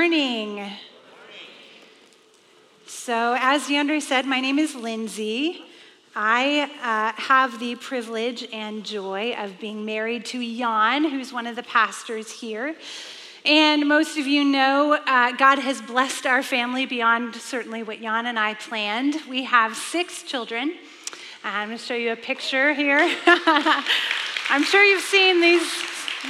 morning. So, as DeAndre said, my name is Lindsay. I uh, have the privilege and joy of being married to Jan, who's one of the pastors here. And most of you know, uh, God has blessed our family beyond certainly what Jan and I planned. We have six children. I'm going to show you a picture here. I'm sure you've seen these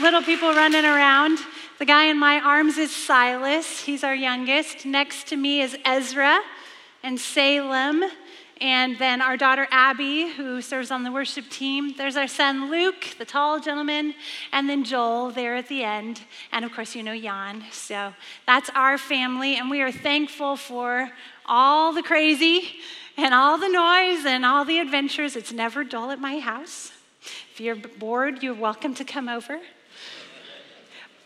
little people running around. The guy in my arms is Silas, he's our youngest. Next to me is Ezra and Salem. And then our daughter Abby, who serves on the worship team. There's our son Luke, the tall gentleman, and then Joel there at the end. And of course, you know Jan. So that's our family, and we are thankful for all the crazy and all the noise and all the adventures. It's never dull at my house. If you're bored, you're welcome to come over.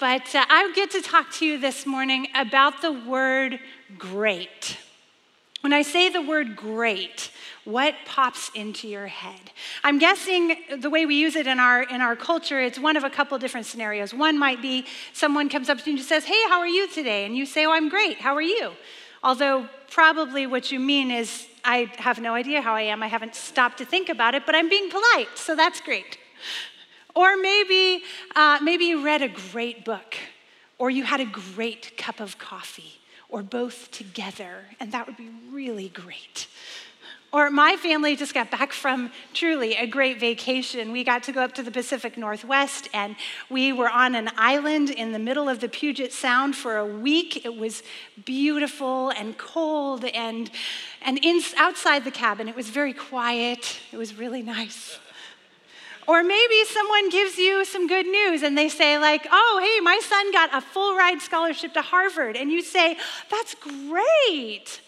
But uh, I get to talk to you this morning about the word great. When I say the word great, what pops into your head? I'm guessing the way we use it in our, in our culture, it's one of a couple different scenarios. One might be someone comes up to you and says, Hey, how are you today? And you say, Oh, I'm great. How are you? Although, probably what you mean is, I have no idea how I am. I haven't stopped to think about it, but I'm being polite, so that's great. Or maybe, uh, maybe you read a great book, or you had a great cup of coffee or both together, and that would be really great. Or my family just got back from truly a great vacation. We got to go up to the Pacific Northwest and we were on an island in the middle of the Puget Sound for a week. It was beautiful and cold and, and in, outside the cabin, it was very quiet. It was really nice. Or maybe someone gives you some good news and they say, like, oh, hey, my son got a full ride scholarship to Harvard. And you say, that's great.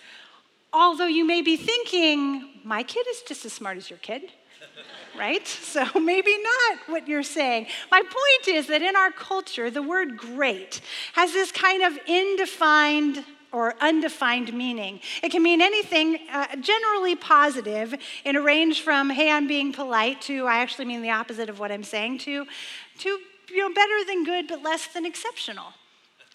Although you may be thinking, my kid is just as smart as your kid, right? So maybe not what you're saying. My point is that in our culture, the word great has this kind of indefined or undefined meaning. It can mean anything uh, generally positive in a range from, hey, I'm being polite, to I actually mean the opposite of what I'm saying, to, to you know, better than good but less than exceptional.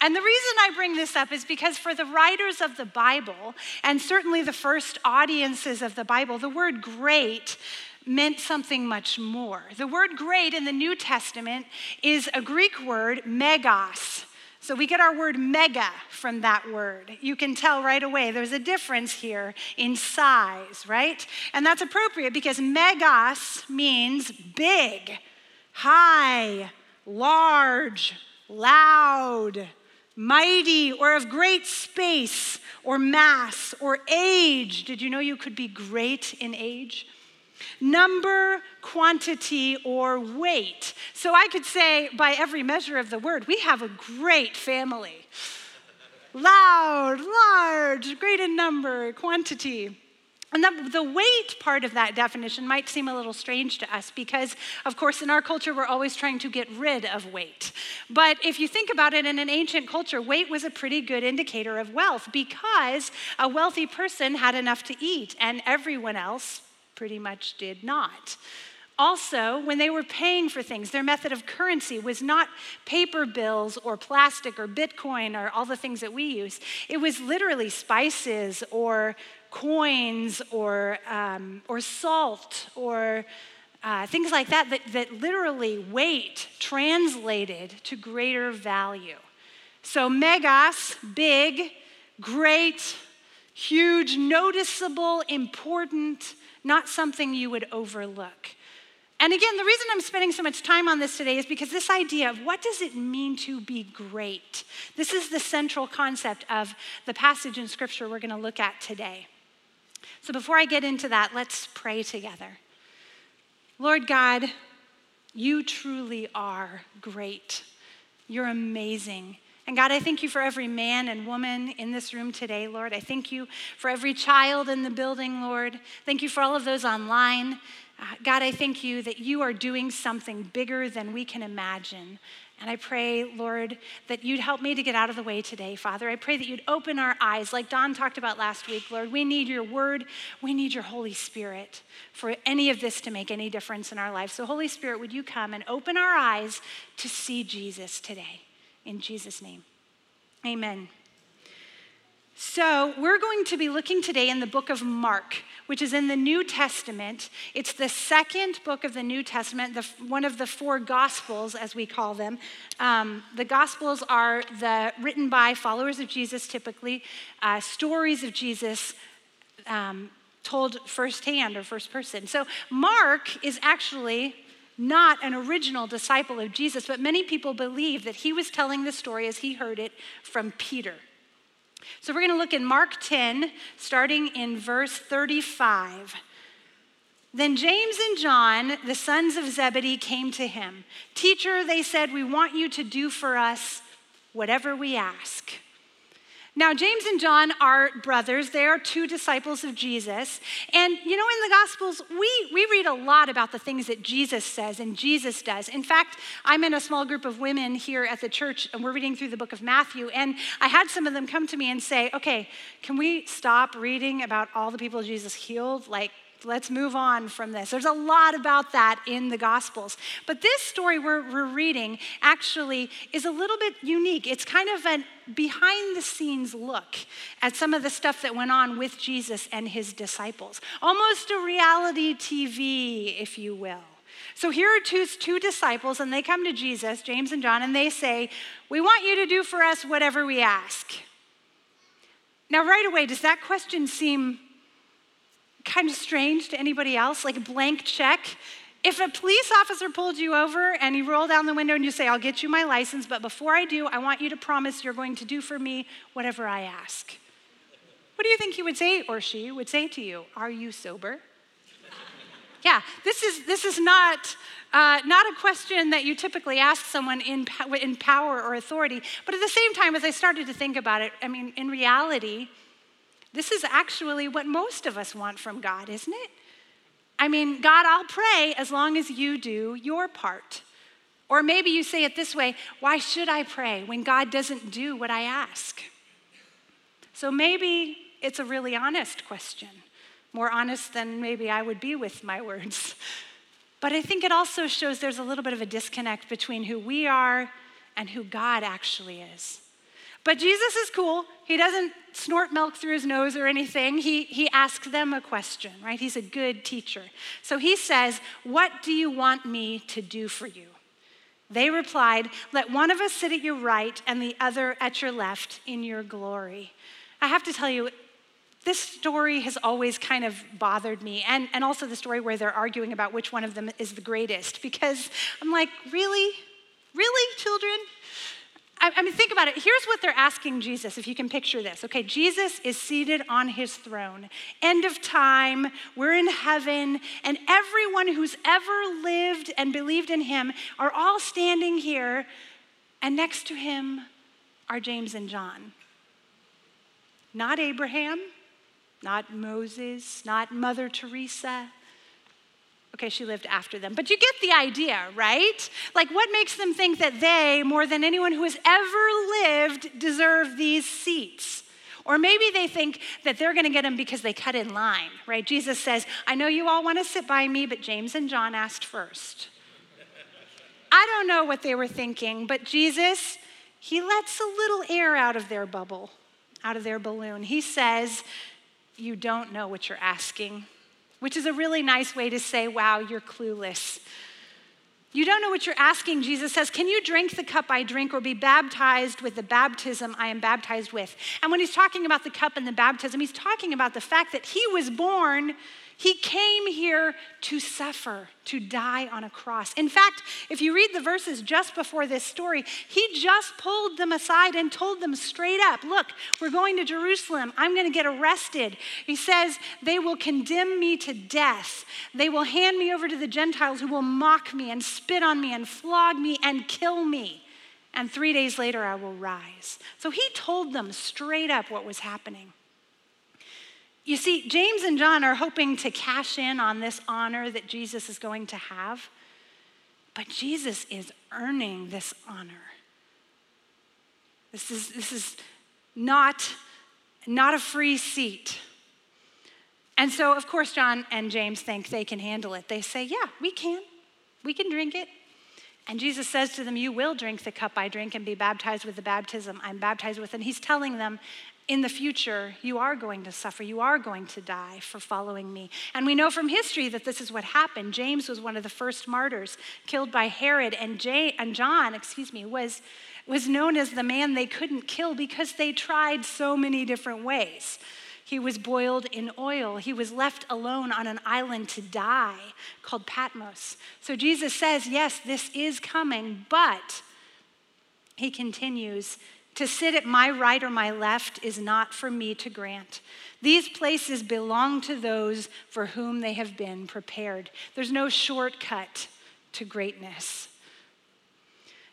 And the reason I bring this up is because for the writers of the Bible, and certainly the first audiences of the Bible, the word great meant something much more. The word great in the New Testament is a Greek word, megas. So we get our word mega from that word. You can tell right away there's a difference here in size, right? And that's appropriate because megas means big, high, large, loud, mighty, or of great space, or mass, or age. Did you know you could be great in age? Number, quantity, or weight. So I could say, by every measure of the word, we have a great family. Loud, large, great in number, quantity. And the, the, weight part of that definition might seem a little strange to us because, of course, in our culture, we're always trying to get rid of weight. But if you think about it in an ancient culture, weight was a pretty good indicator of wealth because a wealthy person had enough to eat and everyone else pretty much did not. Also, when they were paying for things, their method of currency was not paper bills or plastic or Bitcoin or all the things that we use. It was literally spices or coins or, um, or salt or uh, things like that, that, that literally weight translated to greater value. So, megas, big, great, huge, noticeable, important, not something you would overlook. And again, the reason I'm spending so much time on this today is because this idea of what does it mean to be great? This is the central concept of the passage in scripture we're going to look at today. So before I get into that, let's pray together. Lord God, you truly are great. You're amazing. And God, I thank you for every man and woman in this room today, Lord. I thank you for every child in the building, Lord. Thank you for all of those online. Uh, God, I thank you that you are doing something bigger than we can imagine. And I pray, Lord, that you'd help me to get out of the way today, Father. I pray that you'd open our eyes, like Don talked about last week, Lord. We need your word, we need your Holy Spirit for any of this to make any difference in our lives. So, Holy Spirit, would you come and open our eyes to see Jesus today? In Jesus' name, amen. So, we're going to be looking today in the book of Mark, which is in the New Testament. It's the second book of the New Testament, the, one of the four Gospels, as we call them. Um, the Gospels are the written by followers of Jesus, typically, uh, stories of Jesus. Um, told firsthand or first person. So, Mark is actually not an original disciple of Jesus, but many people believe that he was telling the story as he heard it from Peter. So we're going to look in Mark 10, starting in verse 35. Then James and John, the sons of Zebedee, came to him. Teacher, they said, we want you to do for us whatever we ask. Now, James and John are brothers. They are two disciples of Jesus. And you know, in the Gospels, we, we read a lot about the things that Jesus says and Jesus does. In fact, I'm in a small group of women here at the church, and we're reading through the book of Matthew. And I had some of them come to me and say, okay, can we stop reading about all the people Jesus healed? Like, let's move on from this. There's a lot about that in the Gospels. But this story we're, we're reading actually is a little bit unique. It's kind of a behind the scenes look at some of the stuff that went on with Jesus and his disciples, almost a reality TV, if you will. So here are two, two disciples, and they come to Jesus, James and John, and they say, We want you to do for us whatever we ask. Now, right away, does that question seem kind of strange to anybody else, like a blank check. If a police officer pulled you over and you roll down the window and you say, I'll get you my license, but before I do, I want you to promise you're going to do for me whatever I ask. What do you think he would say or she would say to you? Are you sober? yeah, this is, this is not, uh, not a question that you typically ask someone in, in power or authority. But at the same time, as I started to think about it, I mean, in reality, this is actually what most of us want from God, isn't it? I mean, God, I'll pray as long as you do your part. Or maybe you say it this way why should I pray when God doesn't do what I ask? So maybe it's a really honest question, more honest than maybe I would be with my words. But I think it also shows there's a little bit of a disconnect between who we are and who God actually is. But Jesus is cool. He doesn't snort milk through his nose or anything. He, he asks them a question, right? He's a good teacher. So he says, What do you want me to do for you? They replied, Let one of us sit at your right and the other at your left in your glory. I have to tell you, this story has always kind of bothered me, and, and also the story where they're arguing about which one of them is the greatest, because I'm like, really? Really, children? I mean, think about it. Here's what they're asking Jesus, if you can picture this. Okay, Jesus is seated on his throne. End of time, we're in heaven, and everyone who's ever lived and believed in him are all standing here, and next to him are James and John. Not Abraham, not Moses, not Mother Teresa, Okay, she lived after them. But you get the idea, right? Like, what makes them think that they, more than anyone who has ever lived, deserve these seats? Or maybe they think that they're going to get them because they cut in line, right? Jesus says, I know you all want to sit by me, but James and John asked first. I don't know what they were thinking, but Jesus, he lets a little air out of their bubble, out of their balloon. He says, You don't know what you're asking which is a really nice way to say, wow, you're clueless. You don't know what you're asking. Jesus says, Can you drink the cup I drink or be baptized with the baptism I am baptized with? And when he's talking about the cup and the baptism, he's talking about the fact that he was born he came here to suffer, to die on a cross. In fact, if you read the verses just before this story, he just pulled them aside and told them straight up Look, we're going to Jerusalem. I'm going to get arrested. He says, They will condemn me to death. They will hand me over to the Gentiles who will mock me and spit on me and flog me and kill me. And three days later, I will rise. So he told them straight up what was happening. You see, James and John are hoping to cash in on this honor that Jesus is going to have, but Jesus is earning this honor. This is, this is not, not a free seat. And so, of course, John and James think they can handle it. They say, Yeah, we can. We can drink it. And Jesus says to them, You will drink the cup I drink and be baptized with the baptism I'm baptized with. And he's telling them, in the future, you are going to suffer. You are going to die for following me. And we know from history that this is what happened. James was one of the first martyrs killed by Herod, and, Jay, and John, excuse me, was, was known as the man they couldn't kill because they tried so many different ways. He was boiled in oil. He was left alone on an island to die called Patmos. So Jesus says, Yes, this is coming, but he continues, to sit at my right or my left is not for me to grant. These places belong to those for whom they have been prepared. There's no shortcut to greatness.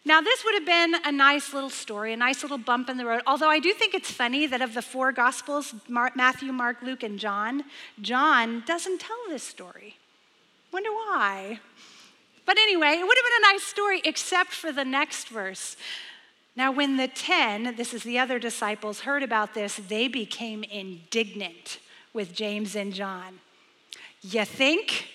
Now, this would have been a nice little story, a nice little bump in the road. Although I do think it's funny that of the four Gospels Matthew, Mark, Luke, and John John doesn't tell this story. Wonder why? But anyway, it would have been a nice story except for the next verse. Now, when the 10, this is the other disciples, heard about this, they became indignant with James and John. You think?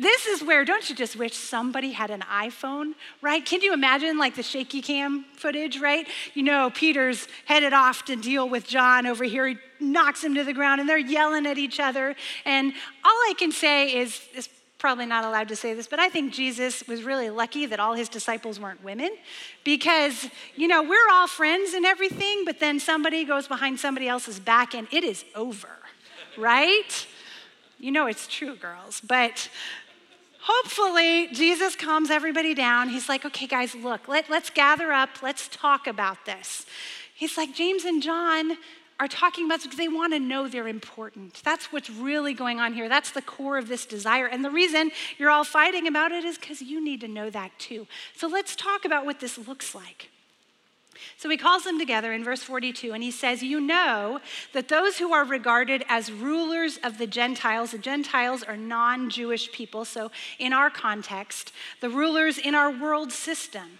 This is where, don't you just wish somebody had an iPhone, right? Can you imagine like the shaky cam footage, right? You know, Peter's headed off to deal with John over here. He knocks him to the ground and they're yelling at each other. And all I can say is, is probably not allowed to say this, but I think Jesus was really lucky that all his disciples weren't women because, you know, we're all friends and everything, but then somebody goes behind somebody else's back and it is over, right? You know it's true, girls, but hopefully Jesus calms everybody down. He's like, okay, guys, look, let, let's gather up, let's talk about this. He's like, James and John are talking about because they want to know they're important. That's what's really going on here. That's the core of this desire. And the reason you're all fighting about it is because you need to know that too. So let's talk about what this looks like. So he calls them together in verse 42 and he says, You know that those who are regarded as rulers of the Gentiles, the Gentiles are non Jewish people. So in our context, the rulers in our world system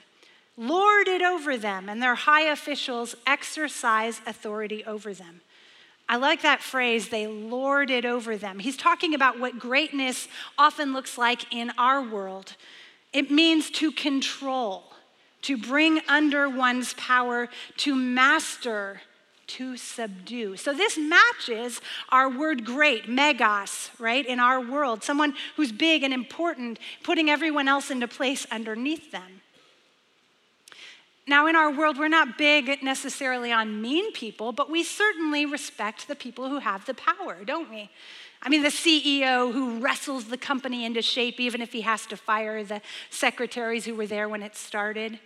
lord it over them, and their high officials exercise authority over them. I like that phrase, they lord it over them. He's talking about what greatness often looks like in our world. It means to control to bring under one's power, to master, to subdue. So this matches our word great, megas, right, in our world. Someone who's big and important, putting everyone else into place underneath them. Now, in our world, we're not big necessarily on mean people, but we certainly respect the people who have the power, don't we? I mean, the CEO who wrestles the company into shape, even if he has to fire the secretaries who were there when it started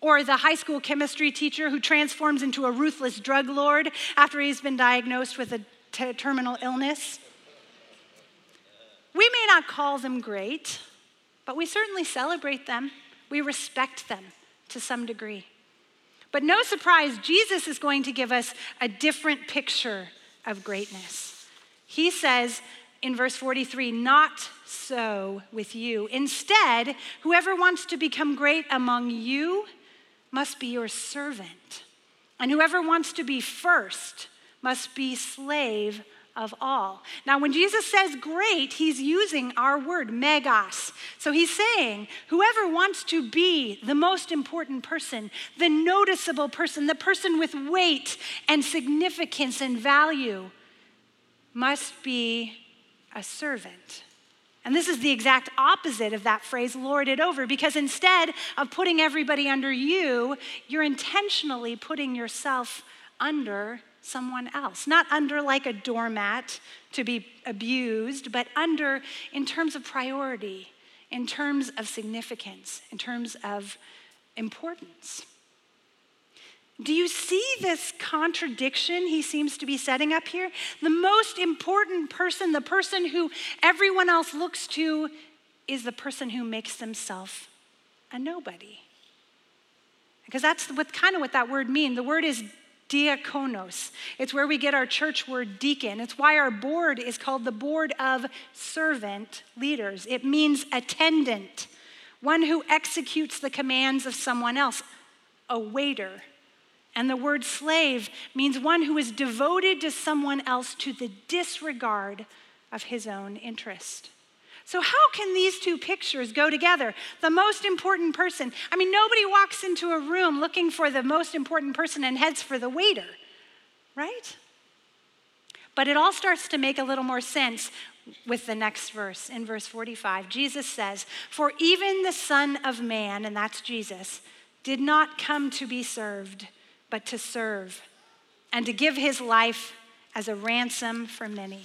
or the high school chemistry teacher who transforms into a ruthless drug lord after he's been diagnosed with a t- terminal illness. We may not call them great, but we certainly celebrate them. We respect them to some degree. But no surprise, Jesus is going to give us a different picture of greatness. He says in verse 43, Not so with you. Instead, whoever wants to become great among you must be your servant. And whoever wants to be first must be slave of all. Now, when Jesus says great, he's using our word, megas. So he's saying, whoever wants to be the most important person, the noticeable person, the person with weight and significance and value, must be a servant. And this is the exact opposite of that phrase, lord it over, because instead of putting everybody under you, you're intentionally putting yourself under someone else. Not under like a doormat to be abused, but under in terms of priority, in terms of significance, in terms of importance. Do you see this contradiction he seems to be setting up here? The most important person, the person who everyone else looks to, is the person who makes themselves a nobody. Because that's what kind of what that word means. The word is diakonos. It's where we get our church word deacon. It's why our board is called the board of servant leaders. It means attendant, one who executes the commands of someone else, a waiter and the word slave means one who is devoted to someone else to the disregard of his own interest. So, how can these two pictures go together? The most important person. I mean, nobody walks into a room looking for the most important person and heads for the waiter, right? But it all starts to make a little more sense with the next verse. In verse 45, Jesus says, For even the Son of Man, and that's Jesus, did not come to be served, but to serve, and to give his life as a ransom for many.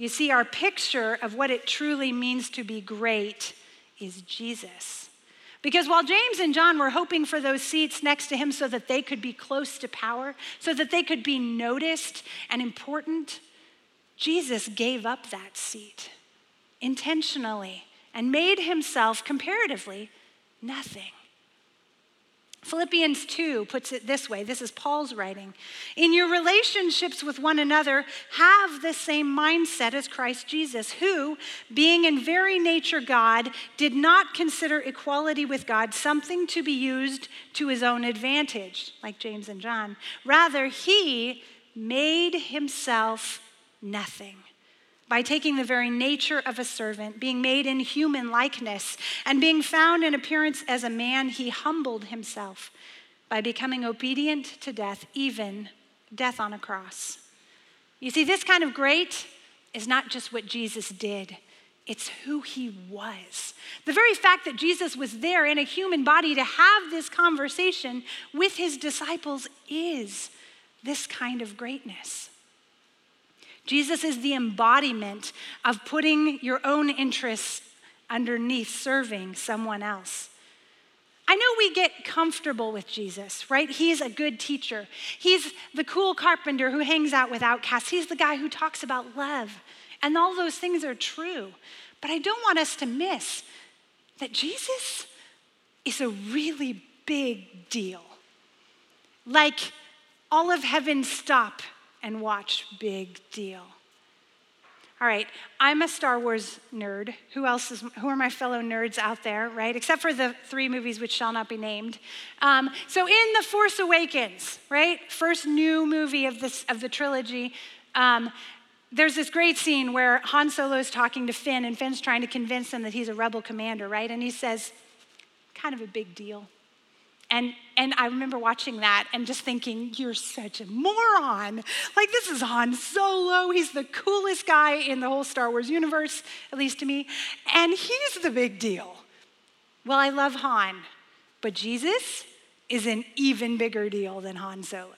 You see, our picture of what it truly means to be great is Jesus. Because while James and John were hoping for those seats next to him so that they could be close to power, so that they could be noticed and important, Jesus gave up that seat intentionally and made himself comparatively nothing. Philippians 2 puts it this way this is Paul's writing. In your relationships with one another, have the same mindset as Christ Jesus, who, being in very nature God, did not consider equality with God something to be used to his own advantage, like James and John. Rather, he made himself nothing by taking the very nature of a servant, being made in human likeness, and being found in appearance as a man, he humbled himself by becoming obedient to death, even death on a cross. You see, this kind of great is not just what Jesus did. It's who he was. The very fact that Jesus was there in a human body to have this conversation with his disciples is this kind of greatness. Jesus is the embodiment of putting your own interests underneath serving someone else. I know we get comfortable with Jesus, right? He's a good teacher. He's the cool carpenter who hangs out with outcasts. He's the guy who talks about love. And all those things are true. But I don't want us to miss that Jesus is a really big deal. Like all of heaven stop and watch Big Deal. All right, I'm a Star Wars nerd. Who else is, who are my fellow nerds out there, right? Except for the three movies which shall not be named. Um, so in The Force Awakens, right? First new movie of, this, of the trilogy, um, there's this great scene where Han Solo is talking to Finn, and Finn's trying to convince him that he's a rebel commander, right? And he says, kind of a big deal. And, and I remember watching that and just thinking, you're such a moron. Like, this is Han Solo. He's the coolest guy in the whole Star Wars universe, at least to me. And he's the big deal. Well, I love Han, but Jesus is an even bigger deal than Han Solo.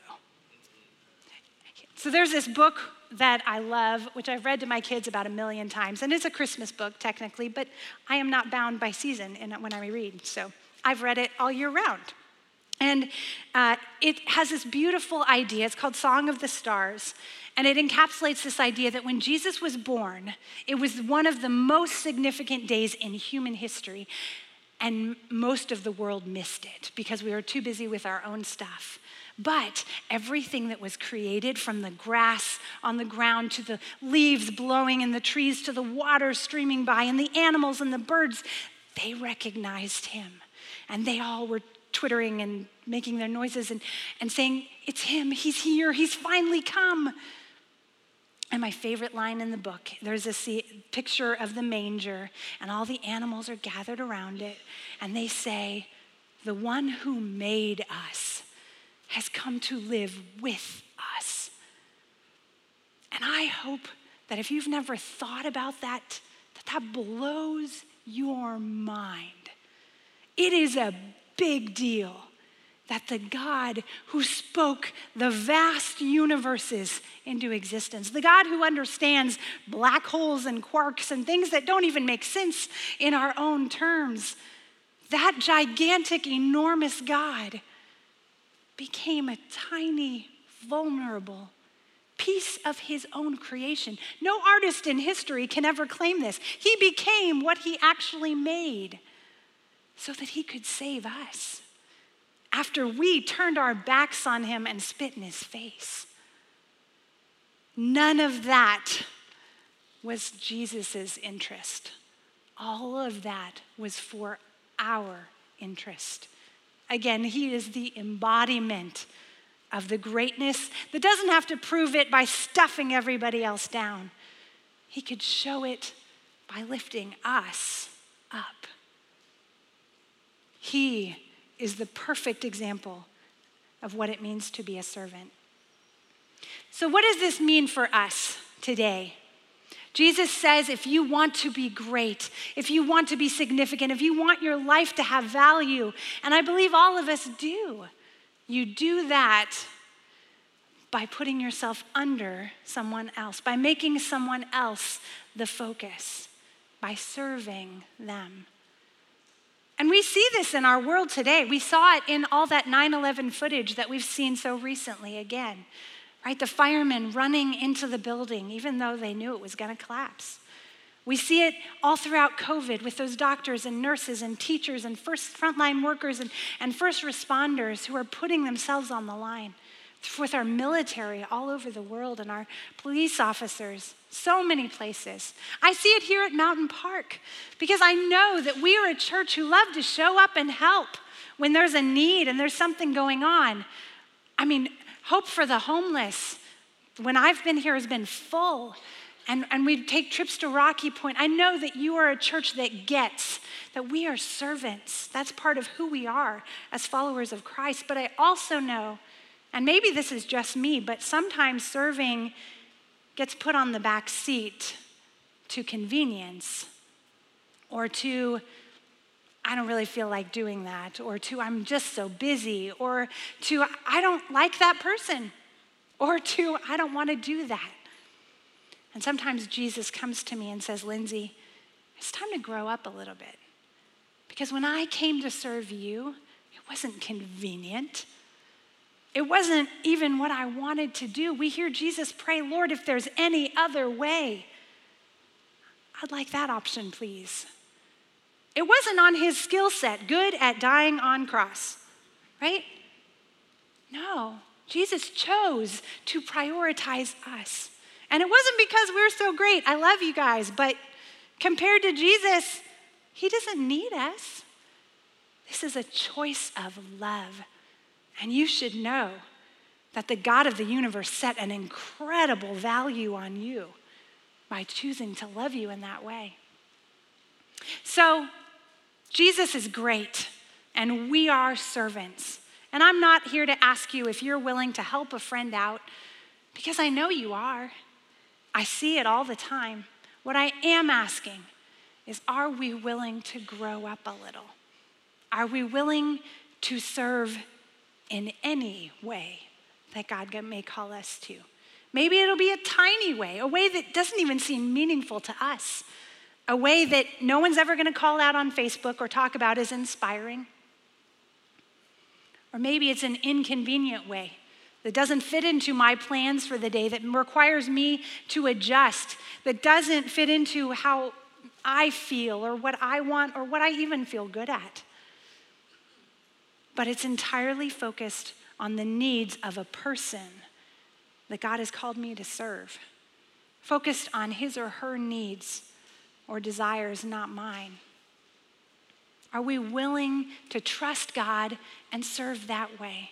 So there's this book that I love, which I've read to my kids about a million times. And it's a Christmas book, technically, but I am not bound by season in when I read. So I've read it all year round. And uh, it has this beautiful idea. It's called Song of the Stars. And it encapsulates this idea that when Jesus was born, it was one of the most significant days in human history. And most of the world missed it because we were too busy with our own stuff. But everything that was created, from the grass on the ground to the leaves blowing in the trees to the water streaming by and the animals and the birds, they recognized him. And they all were twittering and making their noises and, and saying, It's him, he's here, he's finally come. And my favorite line in the book there's a picture of the manger, and all the animals are gathered around it, and they say, The one who made us has come to live with us. And I hope that if you've never thought about that, that that blows your mind. It is a big deal that the God who spoke the vast universes into existence, the God who understands black holes and quarks and things that don't even make sense in our own terms, that gigantic, enormous God became a tiny, vulnerable piece of his own creation. No artist in history can ever claim this. He became what he actually made so that he could save us after we turned our backs on him and spit in his face. None of that was Jesus' interest. All of that was for our interest. Again, he is the embodiment of the greatness that doesn't have to prove it by stuffing everybody else down. He could show it by lifting us up. He is the perfect example of what it means to be a servant. So, what does this mean for us today? Jesus says if you want to be great, if you want to be significant, if you want your life to have value, and I believe all of us do, you do that by putting yourself under someone else, by making someone else the focus, by serving them. And we see this in our world today. We saw it in all that 9 11 footage that we've seen so recently again, right? The firemen running into the building, even though they knew it was going to collapse. We see it all throughout COVID with those doctors and nurses and teachers and first frontline workers and, and first responders who are putting themselves on the line with our military all over the world and our police officers, so many places. I see it here at Mountain Park because I know that we are a church who love to show up and help when there's a need and there's something going on. I mean, Hope for the Homeless, when I've been here, has been full. And, and we take trips to Rocky Point. I know that you are a church that gets that we are servants. That's part of who we are as followers of Christ. But I also know and maybe this is just me, but sometimes serving gets put on the back seat to convenience or to, I don't really feel like doing that, or to, I'm just so busy, or to, I don't like that person, or to, I don't want to do that. And sometimes Jesus comes to me and says, Lindsay, it's time to grow up a little bit. Because when I came to serve you, it wasn't convenient. It wasn't even what I wanted to do. We hear Jesus pray, Lord, if there's any other way, I'd like that option, please. It wasn't on his skill set, good at dying on cross, right? No, Jesus chose to prioritize us. And it wasn't because we we're so great. I love you guys, but compared to Jesus, he doesn't need us. This is a choice of love. And you should know that the God of the universe set an incredible value on you by choosing to love you in that way. So, Jesus is great, and we are servants. And I'm not here to ask you if you're willing to help a friend out, because I know you are. I see it all the time. What I am asking is are we willing to grow up a little? Are we willing to serve in any way that God may call us to. Maybe it'll be a tiny way, a way that doesn't even seem meaningful to us, a way that no one's ever going to call out on Facebook or talk about as inspiring. Or maybe it's an inconvenient way that doesn't fit into my plans for the day, that requires me to adjust, that doesn't fit into how I feel or what I want or what I even feel good at but it's entirely focused on the needs of a person that God has called me to serve, focused on his or her needs or desires, not mine. Are we willing to trust God and serve that way?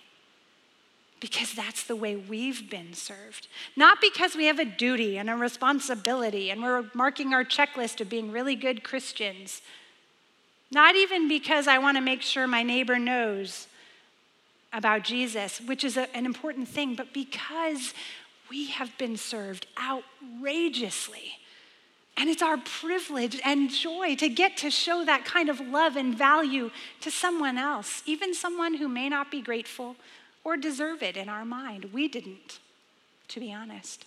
Because that's the way we've been served. Not because we have a duty and a responsibility and we're marking our checklist of being really good Christians not even because I want to make sure my neighbor knows about Jesus, which is a, an important thing, but because we have been served outrageously. And it's our privilege and joy to get to show that kind of love and value to someone else, even someone who may not be grateful or deserve it in our mind. We didn't, to be honest.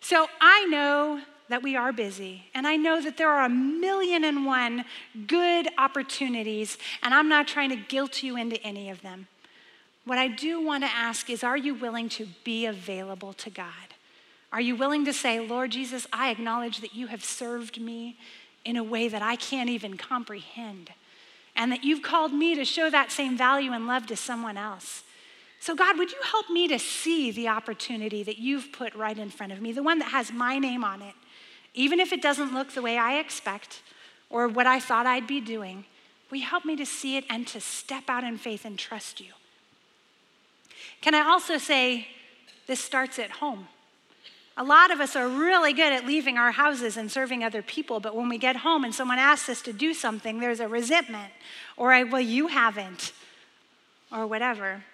So I know that we are busy. And I know that there are a million and one good opportunities, and I'm not trying to guilt you into any of them. What I do want to ask is are you willing to be available to God? Are you willing to say, Lord Jesus, I acknowledge that you have served me in a way that I can't even comprehend, and that you've called me to show that same value and love to someone else? So, God, would you help me to see the opportunity that you've put right in front of me, the one that has my name on it? Even if it doesn't look the way I expect or what I thought I'd be doing, will you help me to see it and to step out in faith and trust you? Can I also say this starts at home? A lot of us are really good at leaving our houses and serving other people, but when we get home and someone asks us to do something, there's a resentment or a, well, you haven't, or whatever.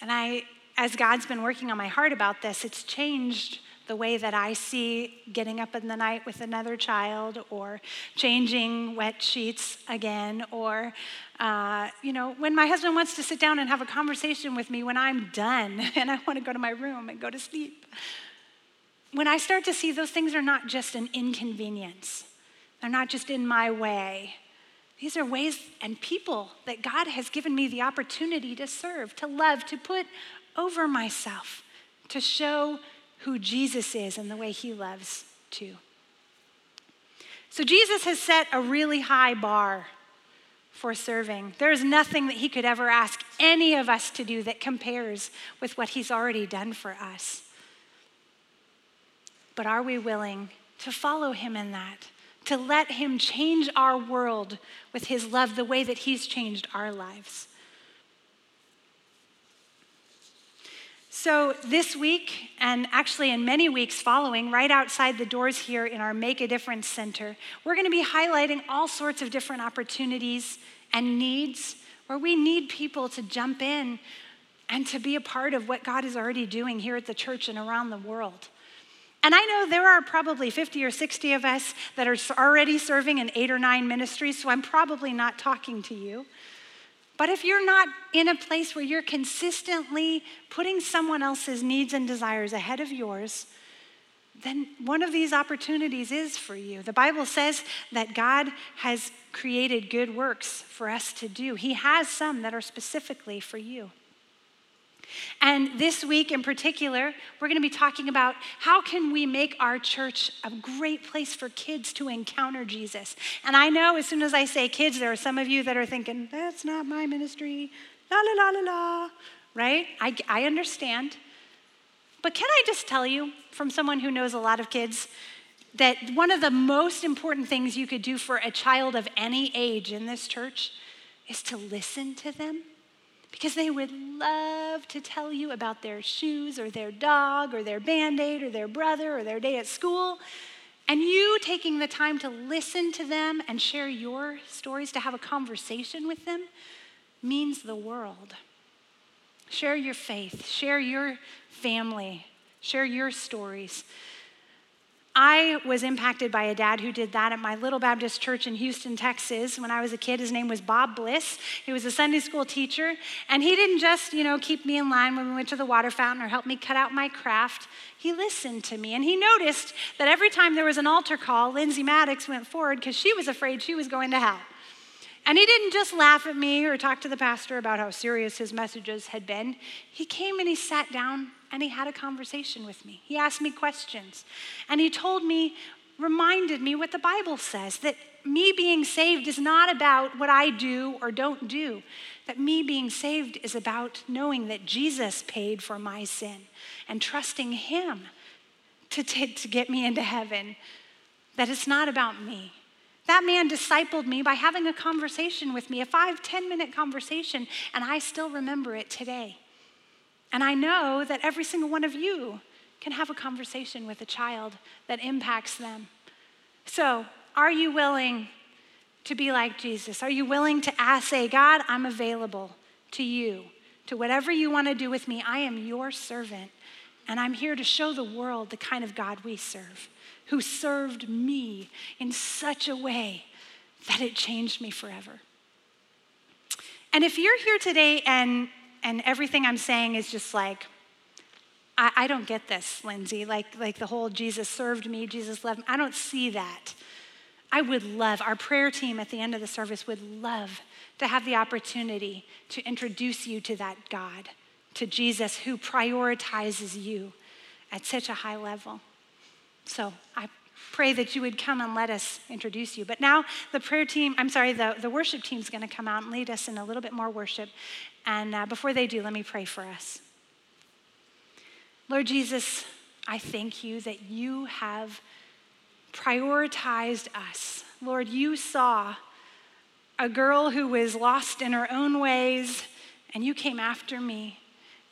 And I, as God's been working on my heart about this, it's changed the way that I see getting up in the night with another child or changing wet sheets again or, uh, you know, when my husband wants to sit down and have a conversation with me when I'm done and I want to go to my room and go to sleep. When I start to see those things are not just an inconvenience, they're not just in my way. These are ways and people that God has given me the opportunity to serve, to love, to put over myself, to show who Jesus is and the way he loves too. So Jesus has set a really high bar for serving. There is nothing that he could ever ask any of us to do that compares with what he's already done for us. But are we willing to follow him in that? To let him change our world with his love the way that he's changed our lives? So, this week, and actually in many weeks following, right outside the doors here in our Make a Difference Center, we're going to be highlighting all sorts of different opportunities and needs where we need people to jump in and to be a part of what God is already doing here at the church and around the world. And I know there are probably 50 or 60 of us that are already serving in eight or nine ministries, so I'm probably not talking to you. But if you're not in a place where you're consistently putting someone else's needs and desires ahead of yours, then one of these opportunities is for you. The Bible says that God has created good works for us to do, He has some that are specifically for you. And this week in particular, we're going to be talking about how can we make our church a great place for kids to encounter Jesus. And I know as soon as I say kids, there are some of you that are thinking, that's not my ministry, la la la la la, right? I, I understand. But can I just tell you from someone who knows a lot of kids that one of the most important things you could do for a child of any age in this church is to listen to them? Because they would love to tell you about their shoes or their dog or their band aid or their brother or their day at school. And you taking the time to listen to them and share your stories, to have a conversation with them, means the world. Share your faith, share your family, share your stories. I was impacted by a dad who did that at my little Baptist church in Houston, Texas. When I was a kid, his name was Bob Bliss. He was a Sunday school teacher, and he didn't just, you know, keep me in line when we went to the water fountain or help me cut out my craft. He listened to me, and he noticed that every time there was an altar call, Lindsay Maddox went forward because she was afraid she was going to hell. And he didn't just laugh at me or talk to the pastor about how serious his messages had been. He came and he sat down and he had a conversation with me. He asked me questions. And he told me, reminded me what the Bible says that me being saved is not about what I do or don't do. That me being saved is about knowing that Jesus paid for my sin and trusting him to, t- to get me into heaven. That it's not about me. That man discipled me by having a conversation with me, a five, ten minute conversation, and I still remember it today. And I know that every single one of you can have a conversation with a child that impacts them. So, are you willing to be like Jesus? Are you willing to ask, say, God, I'm available to you, to whatever you want to do with me? I am your servant, and I'm here to show the world the kind of God we serve who served me in such a way that it changed me forever. And if you're here today and, and everything I'm saying is just like, I, I don't get this, Lindsay, like, like the whole Jesus served me, Jesus loved me, I don't see that. I would love, our prayer team at the end of the service would love to have the opportunity to introduce you to that God, to Jesus who prioritizes you at such a high level. So I pray that you would come and let us introduce you. But now the prayer team, I'm sorry, the, the worship team is going to come out and lead us in a little bit more worship. And uh, before they do, let me pray for us. Lord Jesus, I thank you that you have prioritized us. Lord, you saw a girl who was lost in her own ways, and you came after me.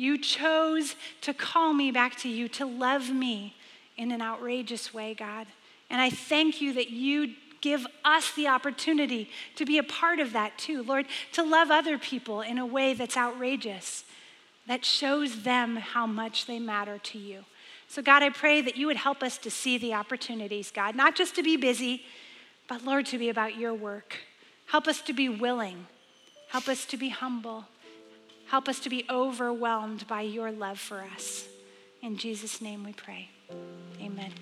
You chose to call me back to you, to love me in an outrageous way, God. And I thank you that you give us the opportunity to be a part of that too, Lord, to love other people in a way that's outrageous, that shows them how much they matter to you. So, God, I pray that you would help us to see the opportunities, God, not just to be busy, but Lord, to be about your work. Help us to be willing. Help us to be humble. Help us to be overwhelmed by your love for us. In Jesus' name we pray. Amen.